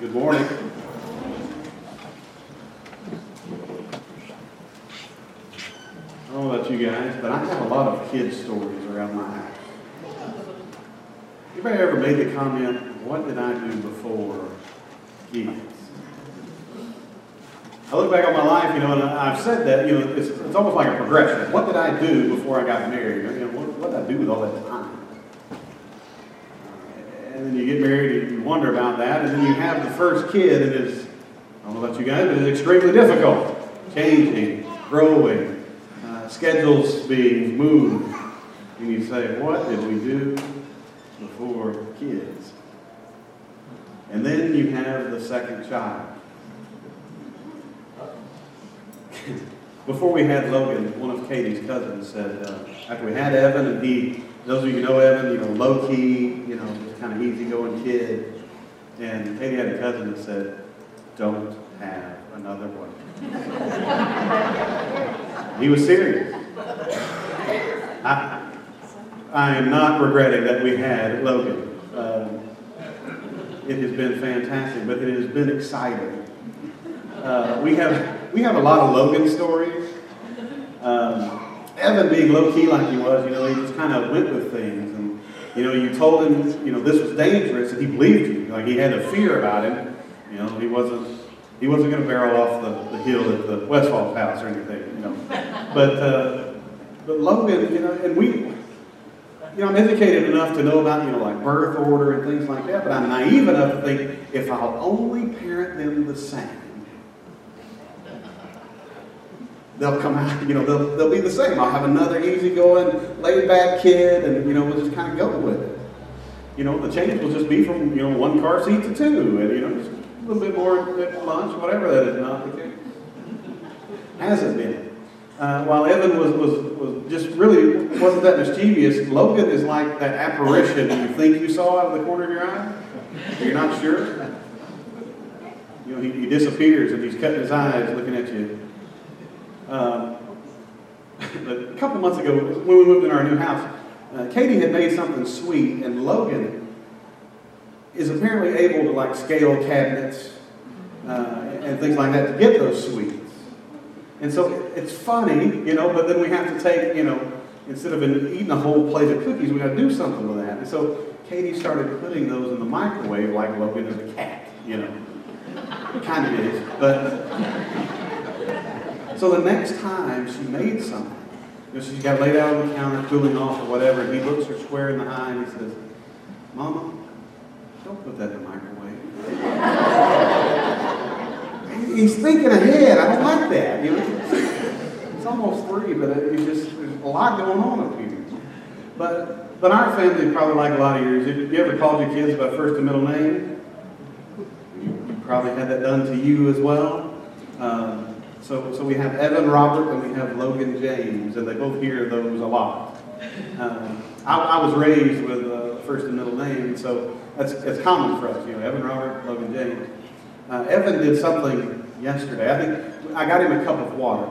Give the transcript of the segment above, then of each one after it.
Good morning. I don't know about you guys, but I have a lot of kid stories around my house. Anybody ever made the comment, what did I do before kids? I look back on my life, you know, and I've said that, you know, it's, it's almost like a progression. What did I do before I got married? You know, what, what did I do with all that time? And then you get married wonder about that, and then you have the first kid, and it's, I don't know about you guys, but it's extremely difficult. Changing, growing, uh, schedules being moved. And you say, what did we do before kids? And then you have the second child. Before we had Logan, one of Katie's cousins said, uh, after we had Evan, and he, those of you who know Evan, you know, low key, you know, just kind of easygoing kid. And Katie had a cousin that said, don't have another one. he was serious. I, I am not regretting that we had Logan. Um, it has been fantastic, but it has been exciting. Uh, we have we have a lot of Logan stories. Um, Evan being low key like he was, you know, he just kind of went with things, you know, you told him, you know, this was dangerous, and he believed you. Like he had a fear about him. You know, he wasn't he wasn't going to barrel off the, the hill at the Westfall house or anything. You know, but uh, but Logan, you know, and we you know, I'm educated enough to know about, you know, like birth order and things like that, but I'm naive enough to think if I'll only parent them the same, they'll come out, you know, they'll, they'll be the same. I'll have another easygoing, laid back kid, and, you know, we'll just kind of go with it. You know, the change will just be from, you know, one car seat to two, and, you know, just a little bit more at lunch, whatever that is not the case. Hasn't been. Uh, while Evan was, was, was just really wasn't that mischievous, Logan is like that apparition you think you saw out of the corner of your eye. You're not sure. You know, he, he disappears and he's cutting his eyes looking at you. Um, a couple months ago, when we moved in our new house, uh, Katie had made something sweet, and Logan is apparently able to like scale cabinets uh, and things like that to get those sweets. And so it's funny, you know, but then we have to take, you know, instead of eating a whole plate of cookies, we got to do something with that. And so Katie started putting those in the microwave like Logan is a cat, you know. kind of is. But so the next time she made something, you know, she got laid out on the counter, cooling off or whatever, and he looks her square in the eye and he says, Mama, don't put that in the microwave he's thinking ahead. I don't like that. You know, it's almost three, but it's just there's a lot going on up here. But but our family probably like a lot of yours. If you ever called your kids by first and middle name, you probably had that done to you as well. Um, so so we have Evan Robert and we have Logan James, and they both hear those a lot. Um, I, I, was raised with uh, first and middle name, so that's, that's common for us. You know, Evan Robert, Logan James. Uh, Evan did something yesterday. I think I got him a cup of water,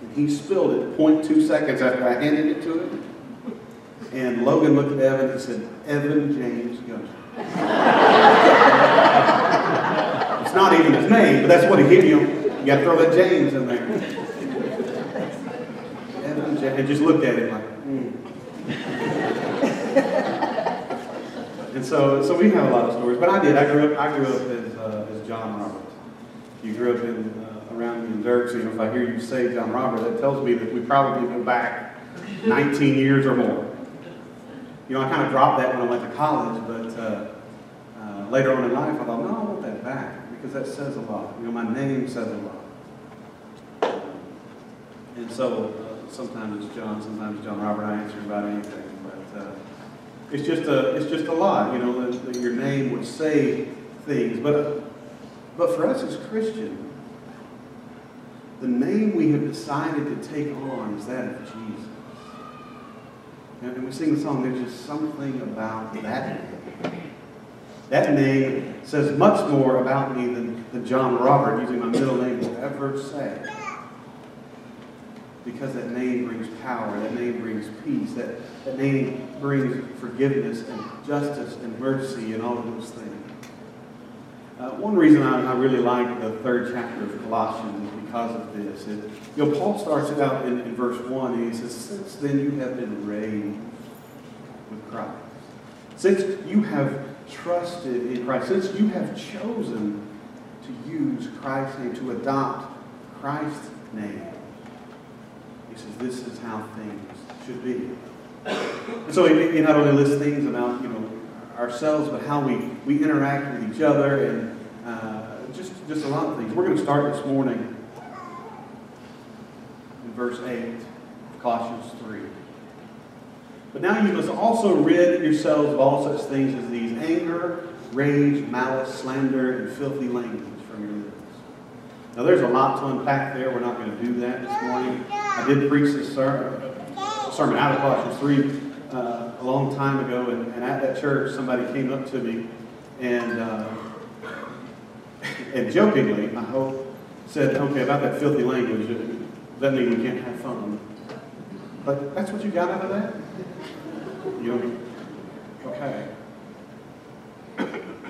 and he spilled it 0.2 seconds after I handed it to him. And Logan looked at Evan and said, Evan James Gunter. it's not even his name, but that's what he gave you. You got to throw that James in there. Evan James, and just looked at him like, hmm. and so, so we have a lot of stories. But I did. I grew up. I grew up as, uh, as John Roberts you grew up in uh, around in Dirk, so you know, if I hear you say John Robert, that tells me that we probably go back 19 years or more. You know, I kind of dropped that when I went to college, but uh, uh, later on in life, I thought, no, I want that back because that says a lot. You know, my name says a lot. And so uh, sometimes it's John, sometimes John Robert. I answer about anything, but uh, it's just a it's just a lot. You know, your name would say things, but but for us as Christians, the name we have decided to take on is that of Jesus. And we sing the song, there's just something about that name. That name says much more about me than, than John Robert, using my middle name, will ever say. Because that name brings power, that name brings peace, that, that name brings forgiveness and justice and mercy and all of those things. Uh, one reason I, I, really like the third chapter of Colossians is because of this. It, you know, Paul starts it out in, in verse 1, and he says, Since then you have been raised with Christ. Since you have trusted in Christ, since you have chosen to use Christ's name, to adopt Christ's name, he says, this is how things should be. And so he, he not only lists things about, you know, ourselves, but how we, we interact with each other and uh, just, just a lot of things. We're going to start this morning in verse 8 of Colossians 3. But now you must also rid yourselves of all such things as these anger, rage, malice, slander, and filthy language. Now there's a lot to unpack there. We're not going to do that this morning. I did preach this sermon, sermon out of Colossians 3 uh, a long time ago, and, and, at that church, somebody came up to me and uh, and jokingly, I hope, said, "Okay, about that filthy language, that mean we can't have fun?" But that's what you got out of that. You know, okay.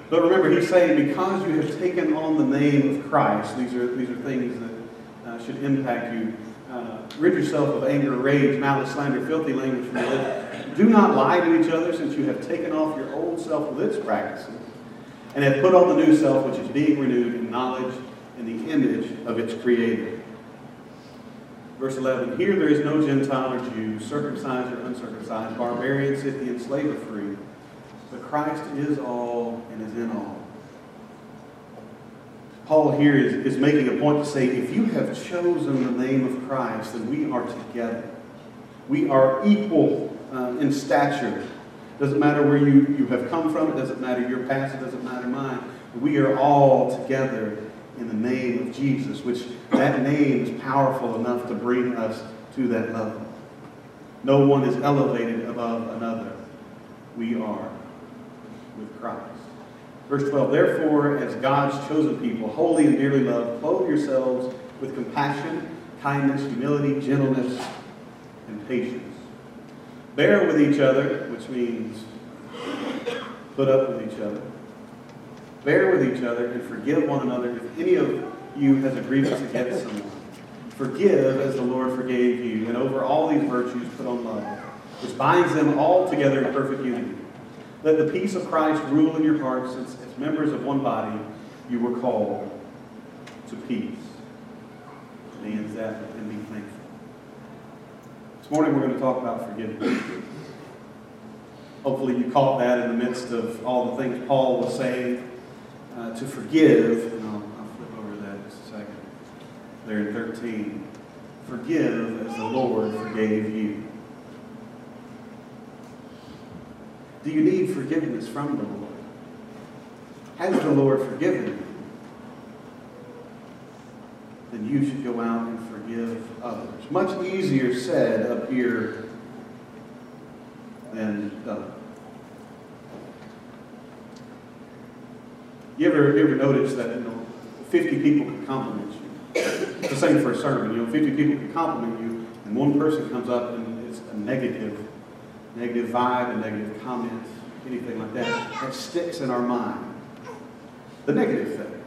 But remember, he's saying because you have taken on the name of Christ, these are these are things that uh, should impact you. Uh, rid yourself of anger, rage, malice, slander, filthy language from your lips. Do not lie to each other, since you have taken off your old self with its practices, and have put on the new self, which is being renewed in knowledge in the image of its Creator. Verse 11 Here there is no Gentile or Jew, circumcised or uncircumcised, barbarian, Scythian, slave or free, but Christ is all and is in all. Paul here is, is making a point to say if you have chosen the name of Christ, then we are together. We are equal uh, in stature. Doesn't matter where you, you have come from, it doesn't matter your past, it doesn't matter mine. We are all together in the name of Jesus, which that name is powerful enough to bring us to that level. No one is elevated above another. We are with Christ. Verse 12, therefore, as God's chosen people, holy and dearly loved, clothe yourselves with compassion, kindness, humility, gentleness, and patience. Bear with each other, which means put up with each other. Bear with each other and forgive one another if any of you has a grievance against someone. Forgive as the Lord forgave you. And over all these virtues, put on love, which binds them all together in perfect unity. Let the peace of Christ rule in your hearts, since as members of one body you were called to peace. And ends that and be thankful. This morning we're going to talk about forgiveness. Hopefully you caught that in the midst of all the things Paul was saying uh, to forgive. And I'll, I'll flip over that in just a second. There in 13. Forgive as the Lord forgave you. Do you need forgiveness from the Lord? Has the Lord forgiven you? Then you should go out and forgive others. Much easier said up here than done. You ever, ever notice that you know 50 people can compliment you? It's the same for a sermon. You know, 50 people can compliment you, and one person comes up and it's a negative, negative vibe, a negative comment, anything like that. That sticks in our mind. The negative thing.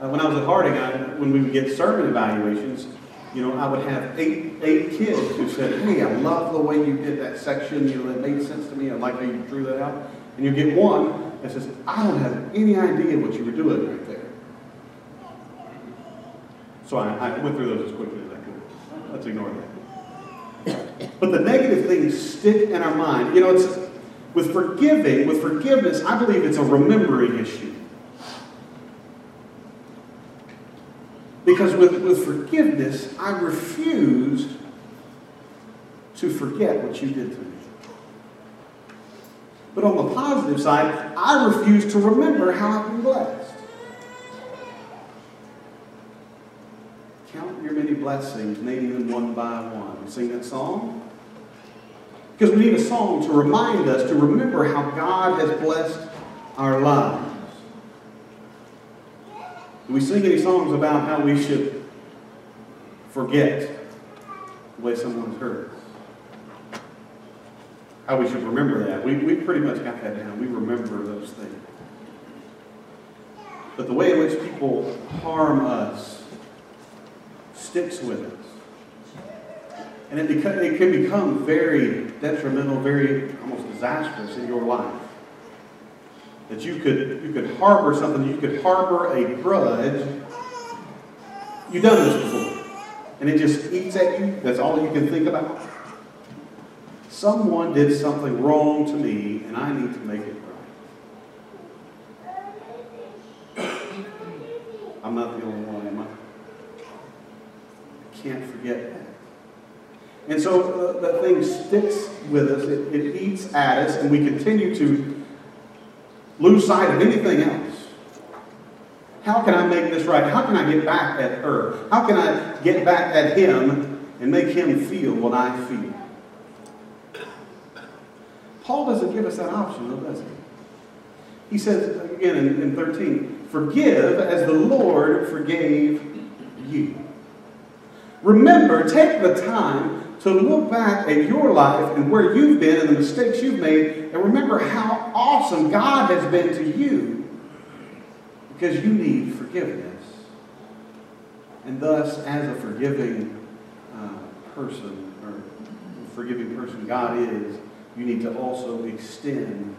Uh, when I was at Harding, I, when we would get sermon evaluations, you know, I would have eight eight kids who said, "Hey, I love the way you did that section. You know, it made sense to me. I like how you drew that out." And you get one that says, "I don't have any idea what you were doing right there." So I, I went through those as quickly as I could. Let's ignore that. But the negative things stick in our mind. You know, it's with forgiving, with forgiveness. I believe it's a remembering issue. Because with, with forgiveness, I refuse to forget what you did to me. But on the positive side, I refuse to remember how I've been blessed. Your many blessings, naming them one by one. Sing that song? Because we need a song to remind us, to remember how God has blessed our lives. Do we sing any songs about how we should forget the way someone's hurt us? How we should remember that? We, we pretty much got that down. We remember those things. but the way in which people harm us sticks with us. And it, beca- it can become very detrimental, very almost disastrous in your life. That you could, you could harbor something, you could harbor a grudge. You've done this before. And it just eats at you. That's all you can think about. Someone did something wrong to me, and I need to make it right. I'm not the only one, am I? Forget that. And so uh, that thing sticks with us, it, it eats at us, and we continue to lose sight of anything else. How can I make this right? How can I get back at her? How can I get back at him and make him feel what I feel? Paul doesn't give us that option, though, does he? He says, again in, in 13, forgive as the Lord forgave you. Remember, take the time to look back at your life and where you've been and the mistakes you've made, and remember how awesome God has been to you because you need forgiveness. And thus, as a forgiving uh, person, or forgiving person God is, you need to also extend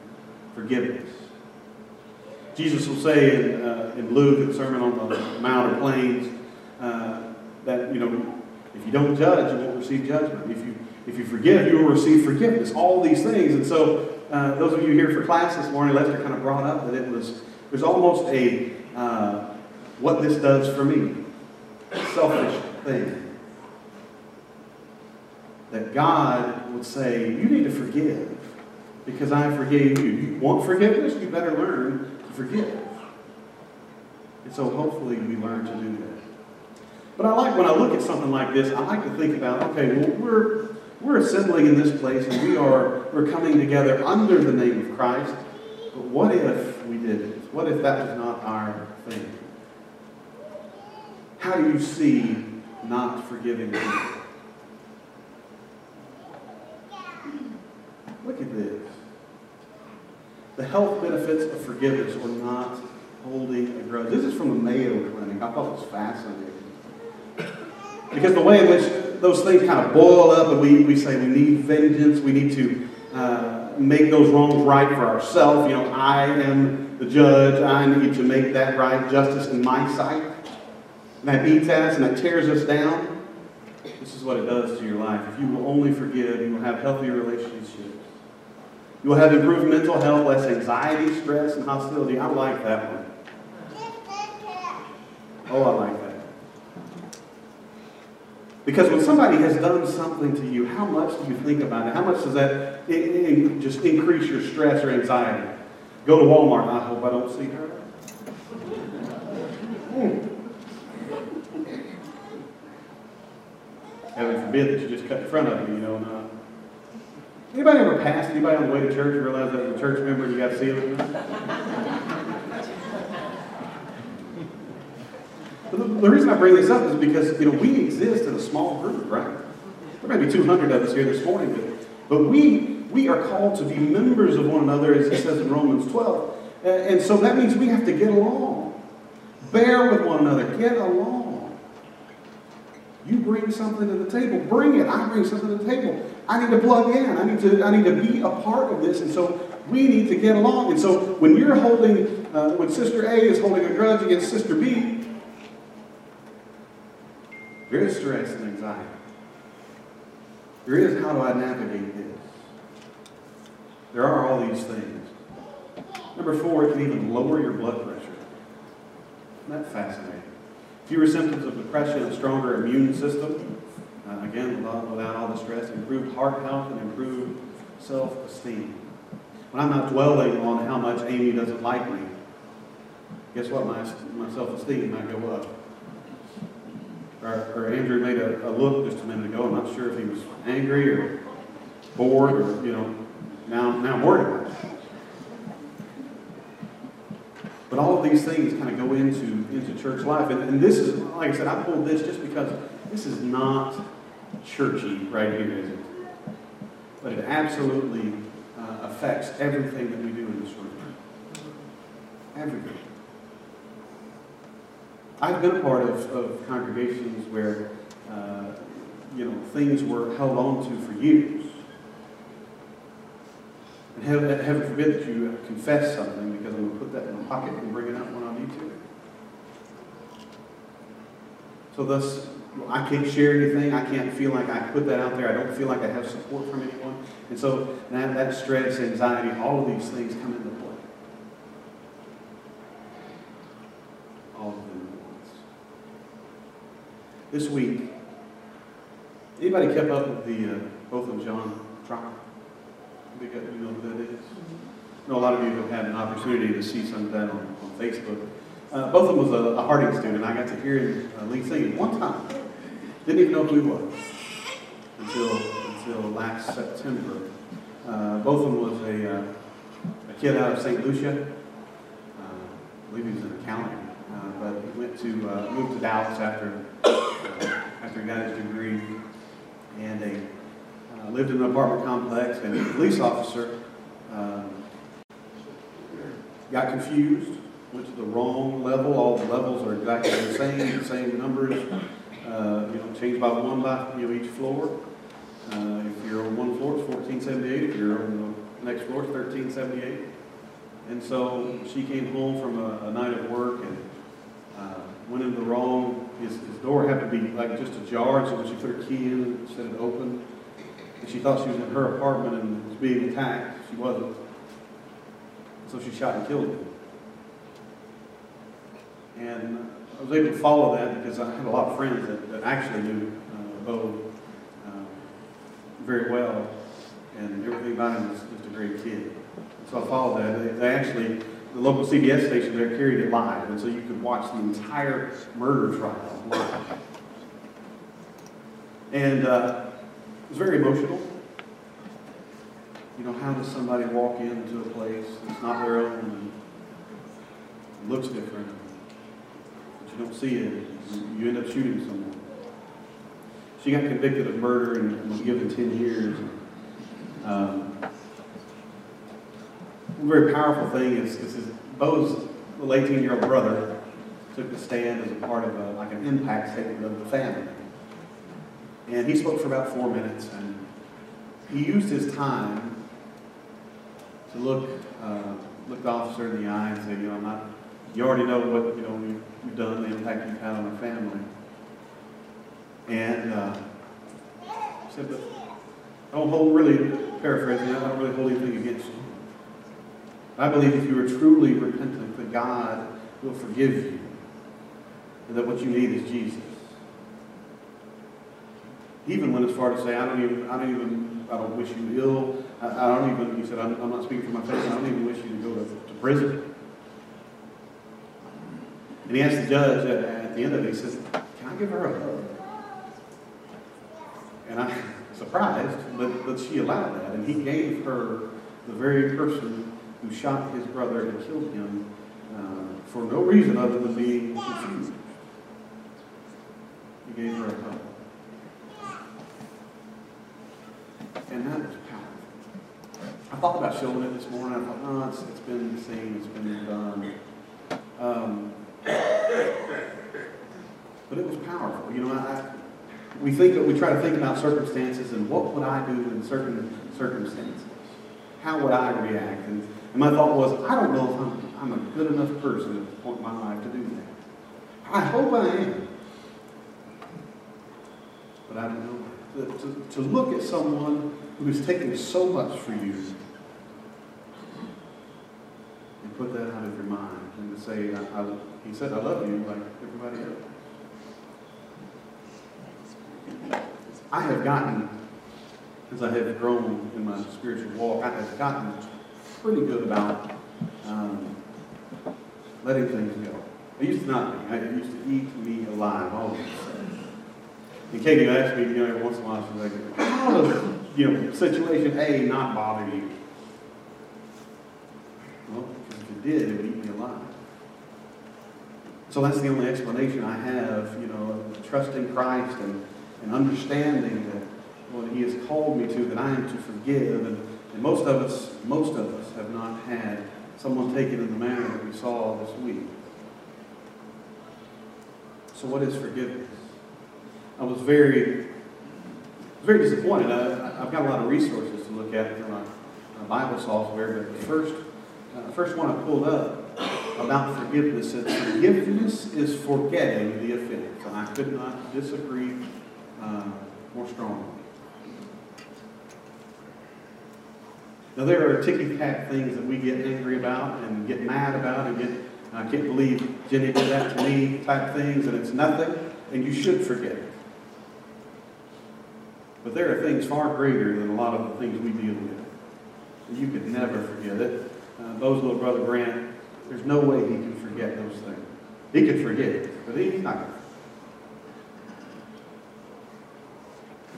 forgiveness. Jesus will say in, uh, in Luke, in the Sermon on the Mount of Plains, uh, that, you know, if you don't judge, you won't receive judgment. If you, if you forgive, you will receive forgiveness. All these things. And so, uh, those of you here for class this morning, Lester kind of brought up that it was, there's almost a, uh, what this does for me, selfish thing that God would say, You need to forgive because I forgave you. You want forgiveness? You better learn to forgive. And so hopefully we learn to do that. But I like when I look at something like this, I like to think about, okay, well, we're we're assembling in this place and we are we're coming together under the name of Christ. But what if we did it? What if that was not our thing? How do you see not forgiving people? Look at this. The health benefits of forgiveness or not holding a grudge. This is from the Mayo Clinic. I thought it was fascinating. Because the way in which those things kind of boil up and we, we say we need vengeance, we need to uh, make those wrongs right for ourselves. You know, I am the judge, I need to make that right, justice in my sight. And that eats at us and that tears us down. This is what it does to your life. If you will only forgive, you will have healthy relationships. You will have improved mental health, less anxiety, stress, and hostility. I like that one. Oh, I like that. Because when somebody has done something to you, how much do you think about it? How much does that just increase your stress or anxiety? Go to Walmart. I hope I don't see her. Hmm. Heaven forbid that you just cut in front of me, you know. Uh, anybody ever passed anybody on the way to church and realize that was a church member and you got to see them? The reason I bring this up is because you know we exist in a small group, right? There may be 200 of us here this morning, but, but we we are called to be members of one another, as it says in Romans 12. And so that means we have to get along, bear with one another, get along. You bring something to the table, bring it. I bring something to the table. I need to plug in. I need to I need to be a part of this, and so we need to get along. And so when you're holding, uh, when Sister A is holding a grudge against Sister B, there is stress and anxiety. There is how do I navigate this? There are all these things. Number four, it can even lower your blood pressure. Isn't that fascinating? Fewer symptoms of depression, a stronger immune system. Uh, again, without, without all the stress, improved heart health and improved self-esteem. When I'm not dwelling on how much Amy doesn't like me, guess what? My, my self-esteem might go up or, or Andrew made a, a, look just a minute ago. I'm not sure if he was angry or bored or, you know, now, now worried about it. But all of these things kind of go into, into church life. And, and this is, like I said, I pulled this just because this is not churchy right here, is it? But it absolutely uh, affects everything that we do in this room. Everything. I've been a part of, of congregations where, uh, you know, things were held on to for years. And heaven, heaven forbid that you confess something because I'm going to put that in my pocket and bring it out when I need to. So thus, I can't share anything. I can't feel like I put that out there. I don't feel like I have support from anyone. And so that, that stress, anxiety, all of these things come into play. All of them at once. This week, anybody kept up with the uh, Botham Jean trial? You know who that is? I know a lot of you have had an opportunity to see some of that on, on Facebook. Uh, Botham was a, a Harding student. I got to hear him uh, lead singing one time. Didn't even know who he was until, until last September. Uh, Botham was a, uh, a kid out of St. Lucia. Uh, I believe he was in accounting, uh, but he went to uh, moved to Dallas after after he got his degree, and they uh, lived in an apartment complex. And a police officer um, got confused, went to the wrong level. All the levels are exactly the same, the same numbers. Uh, you know, changed by one by you know each floor. Uh, if you're on one floor, it's 1478. If you're on the next floor, it's 1378. And so she came home from a, a night of work and uh, went in the wrong. His, his door had to be like just ajar, so when she put her key in, and set it open, And she thought she was in her apartment and was being attacked. She wasn't. So she shot and killed him. And I was able to follow that because I had a lot of friends that, that actually knew uh, Bo uh, very well, and everything about him was just a great kid. And so I followed that. They, they actually, the local CBS station there carried it live, and so you could watch the entire murder trial live. And uh, it was very emotional. You know, how does somebody walk into a place that's not their own and looks different? But you don't see it, you end up shooting someone. She got convicted of murder and was given 10 years. Um, very powerful thing is, is his, Bo's 18-year-old brother took the stand as a part of a, like an impact statement of the family. And he spoke for about four minutes, and he used his time to look, uh, look the officer in the eye and say, you know, I'm not you already know what you know you've, you've done, the impact you've had on our family. And uh, said, but I don't hold really paraphrasing. I don't really hold anything against you. I believe if you are truly repentant, that God will forgive you, and that what you need is Jesus. Even went as far to say, I don't even, I don't even, I don't wish you ill. I, I don't even. He said, I'm, I'm, not speaking for my faith. I don't even wish you to go to, to prison. And he asked the judge at, at the end of it, he says, Can I give her a hug? And I'm surprised, but, but she allowed that. And he gave her the very person who shot his brother and killed him uh, for no reason other than being confused. He gave her a hug. And that was powerful. I thought about showing it this morning. I thought, oh, it's, it's been seen, it's been done. Um, but it was powerful. You know, I, we think we try to think about circumstances and what would I do in certain circumstances? How would I react? And, and my thought was, I don't know if I'm, I'm a good enough person at this point in my life to do that. I hope I am. But I don't know. To, to, to look at someone who has taken so much for you and put that out of your mind and to say, I, I he said, I love you like everybody else. I have gotten, as I have grown in my spiritual walk, I have gotten pretty good about um, letting things go. I used to not be. I used to eat me alive all the time. And Katie asked me, you know, every once in a while, she's like, how does, you know, situation A not bother you? Well, because if it did, it would eat me alive. So that's the only explanation I have, you know, trusting Christ and, and understanding that what He has called me to, that I am to forgive. And, and most of us, most of us have not had someone taken in the manner that we saw this week. So, what is forgiveness? I was very, very disappointed. I, have got a lot of resources to look at through my, my Bible software, but the first, uh, first one I pulled up about forgiveness said forgiveness is forgetting the offense. And I could not disagree uh, more strongly. Now, there are ticky tack things that we get angry about and get mad about and get, I can't believe Jenny did that to me type things, and it's nothing, and you should forget it. But there are things far greater than a lot of the things we deal with. And you could never forget it. Uh, Bo's little brother Grant, there's no way he can forget those things. He could forget it, but he's not going to.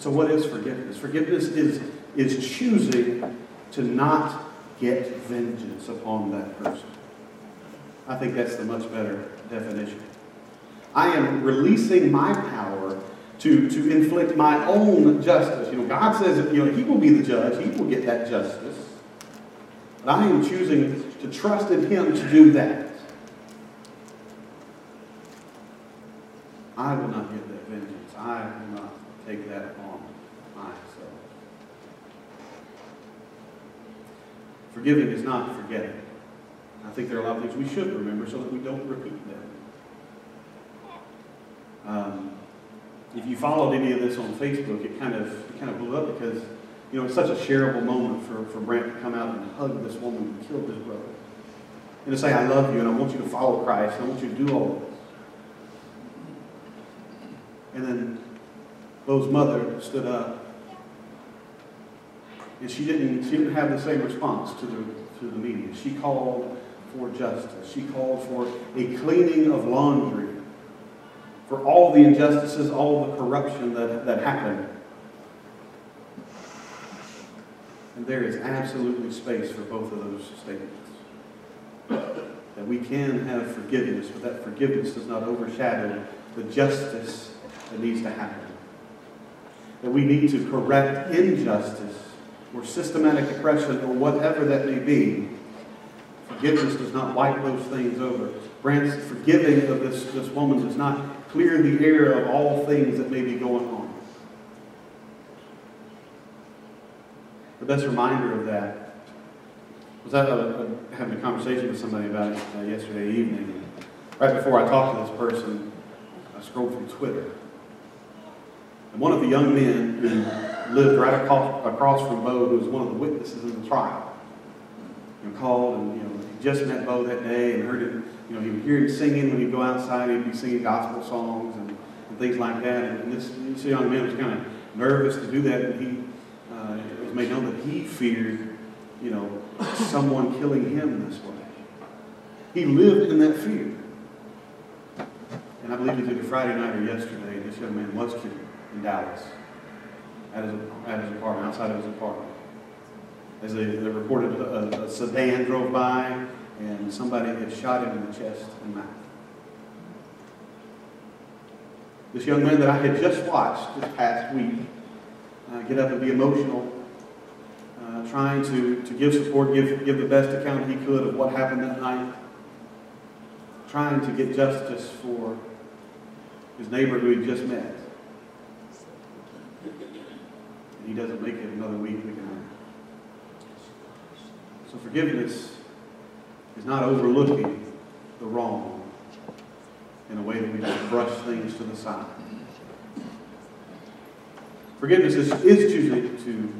So, what is forgiveness? Forgiveness is, is choosing to not get vengeance upon that person. I think that's the much better definition. I am releasing my power to, to inflict my own justice. You know, God says that, you know, He will be the judge, He will get that justice. But I am choosing to trust in Him to do that. I will not get that vengeance. I will not take that upon Forgiving is not forgetting. I think there are a lot of things we should remember so that we don't repeat them. Um, if you followed any of this on Facebook, it kind of it kind of blew up because you know it's such a shareable moment for, for Brandt to come out and hug this woman who killed his brother. And to say, I love you and I want you to follow Christ, and I want you to do all of this. And then Bo's mother stood up and she didn't, she didn't have the same response to the, to the media. She called for justice. She called for a cleaning of laundry for all the injustices, all the corruption that, that happened. And there is absolutely space for both of those statements. That we can have forgiveness, but that forgiveness does not overshadow the justice that needs to happen. That we need to correct injustice or systematic oppression or whatever that may be, forgiveness does not wipe those things over. Brandt's forgiving of this, this woman does not clear the air of all things that may be going on. The best reminder of that was I was having a conversation with somebody about it uh, yesterday evening. Right before I talked to this person, I scrolled through Twitter. And one of the young men who lived right across, across from Bo, who was one of the witnesses in the trial, know, called and you know he just met Bo that day and heard him. You know, he would hear him singing when he'd go outside. He'd be singing gospel songs and, and things like that. And, this, this young man was kind of nervous to do that, and he uh, was made known that he feared, you know, someone killing him this way. He lived in that fear. And I believe it was either Friday night or yesterday, this young man was killed in Dallas at his, at his apartment, outside of his apartment. As they, they reported, a, a sedan drove by and somebody had shot him in the chest and mouth. This young man that I had just watched this past week uh, get up and be emotional, uh, trying to, to give support, give, give the best account he could of what happened that night, trying to get justice for his neighbor who he just met he doesn't make it another week, we can. So forgiveness is not overlooking the wrong in a way that we just brush things to the side. Forgiveness is, is choosing to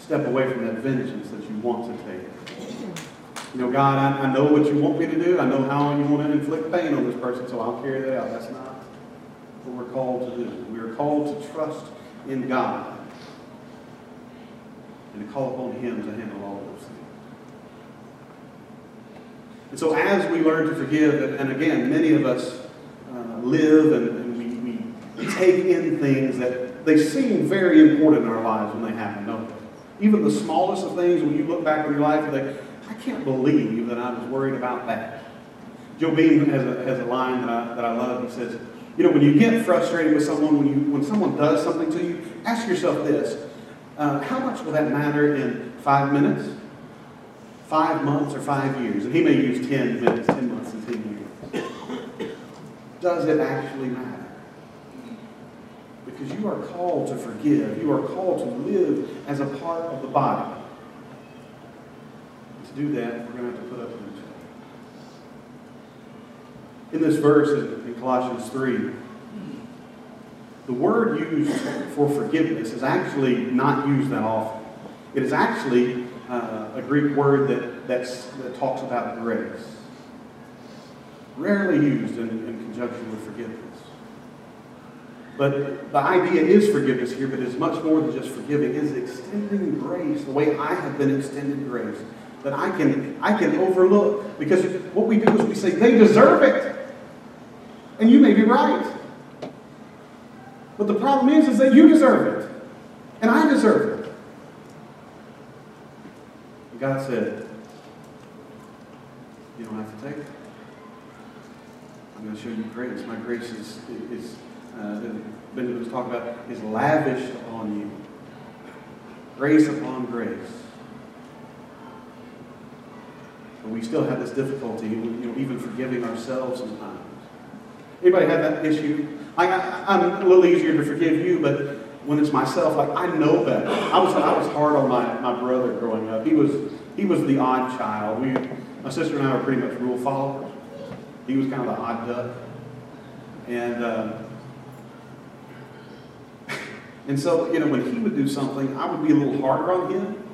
step away from that vengeance that you want to take. You know, God, I, I know what you want me to do. I know how you want to inflict pain on this person, so I'll carry that out. That's not what we're called to do. We are called to trust in God and to call upon Him to handle all of those things. And so, as we learn to forgive, and again, many of us uh, live and, and we, we take in things that they seem very important in our lives when they happen, don't they? Even the smallest of things, when you look back on your life, you think, I can't believe that I was worried about that. Joe Beam has a, has a line that I, that I love. He says, you know, when you get frustrated with someone, when, you, when someone does something to you, ask yourself this uh, how much will that matter in five minutes, five months, or five years? And he may use 10 minutes, 10 months, and 10 years. does it actually matter? Because you are called to forgive. You are called to live as a part of the body. to do that, we're going to have to put up with each other. In this verse in Colossians 3, the word used for forgiveness is actually not used that often. It is actually uh, a Greek word that, that talks about grace. Rarely used in, in conjunction with forgiveness. But the idea is forgiveness here, but it's much more than just forgiving. It's extending grace the way I have been extended grace. That I can, I can overlook. Because what we do is we say, they deserve it. And you may be right. But the problem is, is that you deserve it. And I deserve it. And God said, you don't have to take it. I'm going to show you grace. My grace is, is uh, Benjamin was talking about, is lavished upon you. Grace upon grace. But we still have this difficulty, you know, even forgiving ourselves sometimes. Anybody have that issue? Like, I, am a little easier to forgive you, but when it's myself, like, I know better. I was, I was hard on my, my brother growing up. He was, he was the odd child. We, my sister and I were pretty much rule followers. He was kind of the odd duck. And, um, and so, you know, when he would do something, I would be a little harder on him.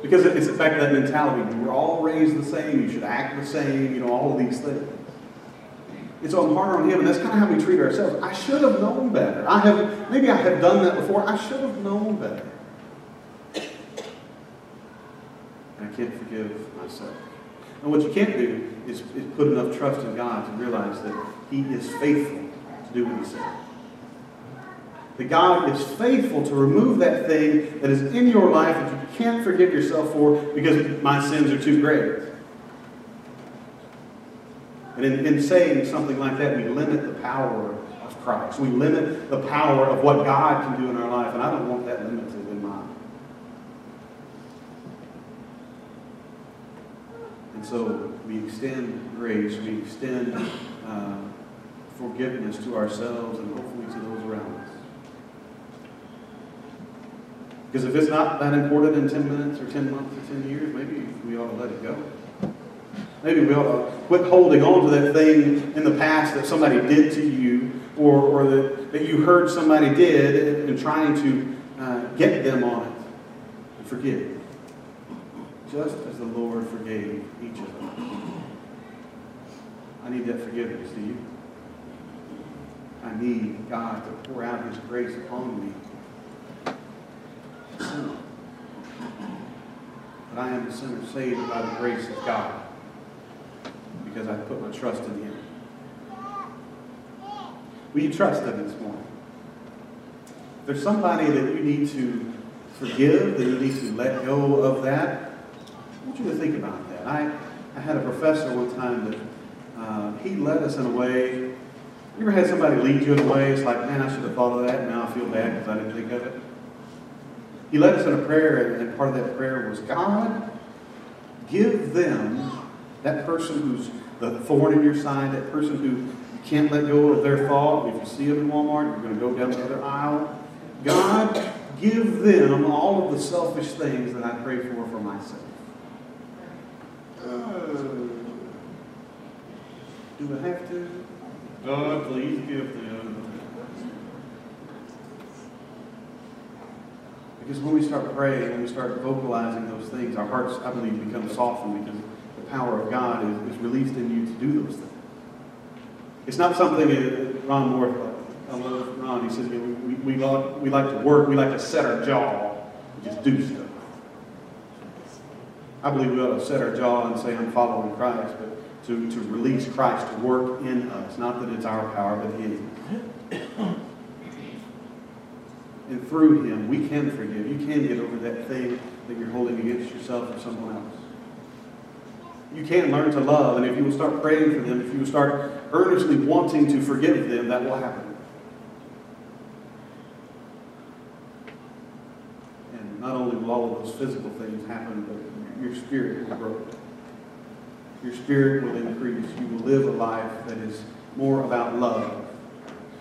Because it's back to that mentality. We were all raised the same. You should act the same. You know, all of these things. And so I'm harder on him, and that's kind of how we treat ourselves. I should have known better. I have maybe I have done that before. I should have known better. And I can't forgive myself. And what you can't do is, is put enough trust in God to realize that He is faithful to do what He said. That God is faithful to remove that thing that is in your life that you can't forgive yourself for because my sins are too great. And in, in saying something like that, we limit the power of Christ. We limit the power of what God can do in our life, and I don't want that limited in mine. And so we extend grace, we extend uh, forgiveness to ourselves and hopefully to those around us. Because if it's not that important in 10 minutes or 10 months or 10 years, maybe we ought to let it go. Maybe we ought to quit holding on to that thing in the past that somebody did to you or, or that, that you heard somebody did and, trying to uh, get them on it and forgive. Just as the Lord forgave each of them. I need that forgiveness, do you? I need God to pour out His grace upon me. But I am a sinner saved by the grace of God because I put my trust in Him. Will you trust Him this morning? If there's somebody that you need to forgive, that you need to let go of that, I want you to think about that. I, I had a professor one time that uh, he led us in a way. You ever had somebody lead you in a way? It's like, man, I should have thought of that, and now I feel bad because I didn't think of it. He led us in a prayer, and part of that prayer was, God, give them that person who's the thorn in your side, that person who can't let go of their thought. If you see them in Walmart, you're going to go down the other aisle. God, give them all of the selfish things that I pray for for myself. Do I have to? God, please give them. Because when we start praying, when we start vocalizing those things, our hearts, I believe, become softened because power of God is, is released in you to do those things. It's not something that Ron Moore, I love Ron, he says, we, we, we, like, we like to work, we like to set our jaw and just do stuff. I believe we ought to set our jaw and say, I'm following Christ, but to, to release Christ to work in us. Not that it's our power, but His. And through Him, we can forgive. You can get over that thing that you're holding against yourself or someone else you can learn to love. And if you will start praying for them, if you will start earnestly wanting to forgive them, that will happen. And not only will all of those physical things happen, but your spirit will grow. Your spirit will increase. You will live a life that is more about love.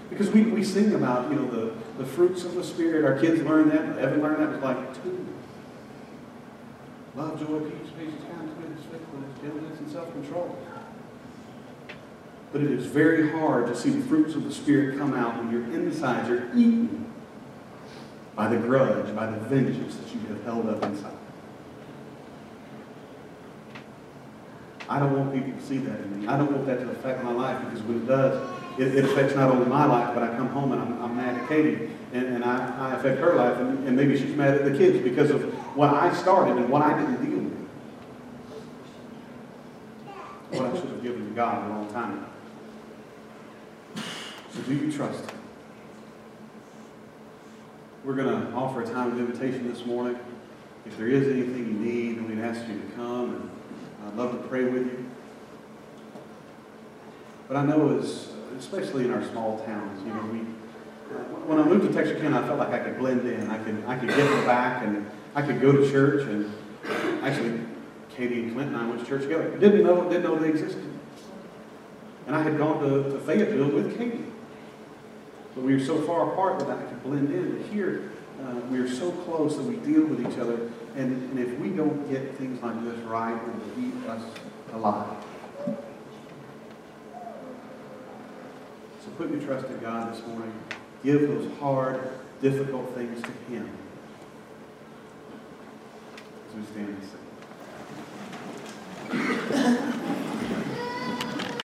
Because we, we sing about, you know, the, the fruits of the Spirit. Our kids learn that. Evan learned that. Was like two. Love, joy, peace, patience, kindness, goodness, faithfulness, gentleness, and self-control. But it is very hard to see the fruits of the Spirit come out when your insides are eaten by the grudge, by the vengeance that you have held up inside. I don't want people to see that in me. I don't want that to affect my life because when it does, it, it affects not only my life, but I come home and I'm, I'm mad at Katie and, and I, I affect her life and, and maybe she's mad at the kids because of what I started and what I didn't deal with. What I should have given to God a long time ago. So do you trust Him? We're going to offer a time of invitation this morning. If there is anything you need, then we'd ask you to come, and I'd love to pray with you. But I know, as, especially in our small towns, you know, we, when I moved to Texarkana, I felt like I could blend in. I could, I could in back, and I could go to church, and actually, Katie and Clint and I went to church together. Didn't know, didn't know they existed. And I had gone to, to Fayetteville with Katie. But we were so far apart that I could blend in. But here, uh, we are so close that we deal with each other. And, and if we don't get things like this right, it will eat us alive. So put your trust in God this morning. Give those hard, difficult things to Him. Ms. Danielson.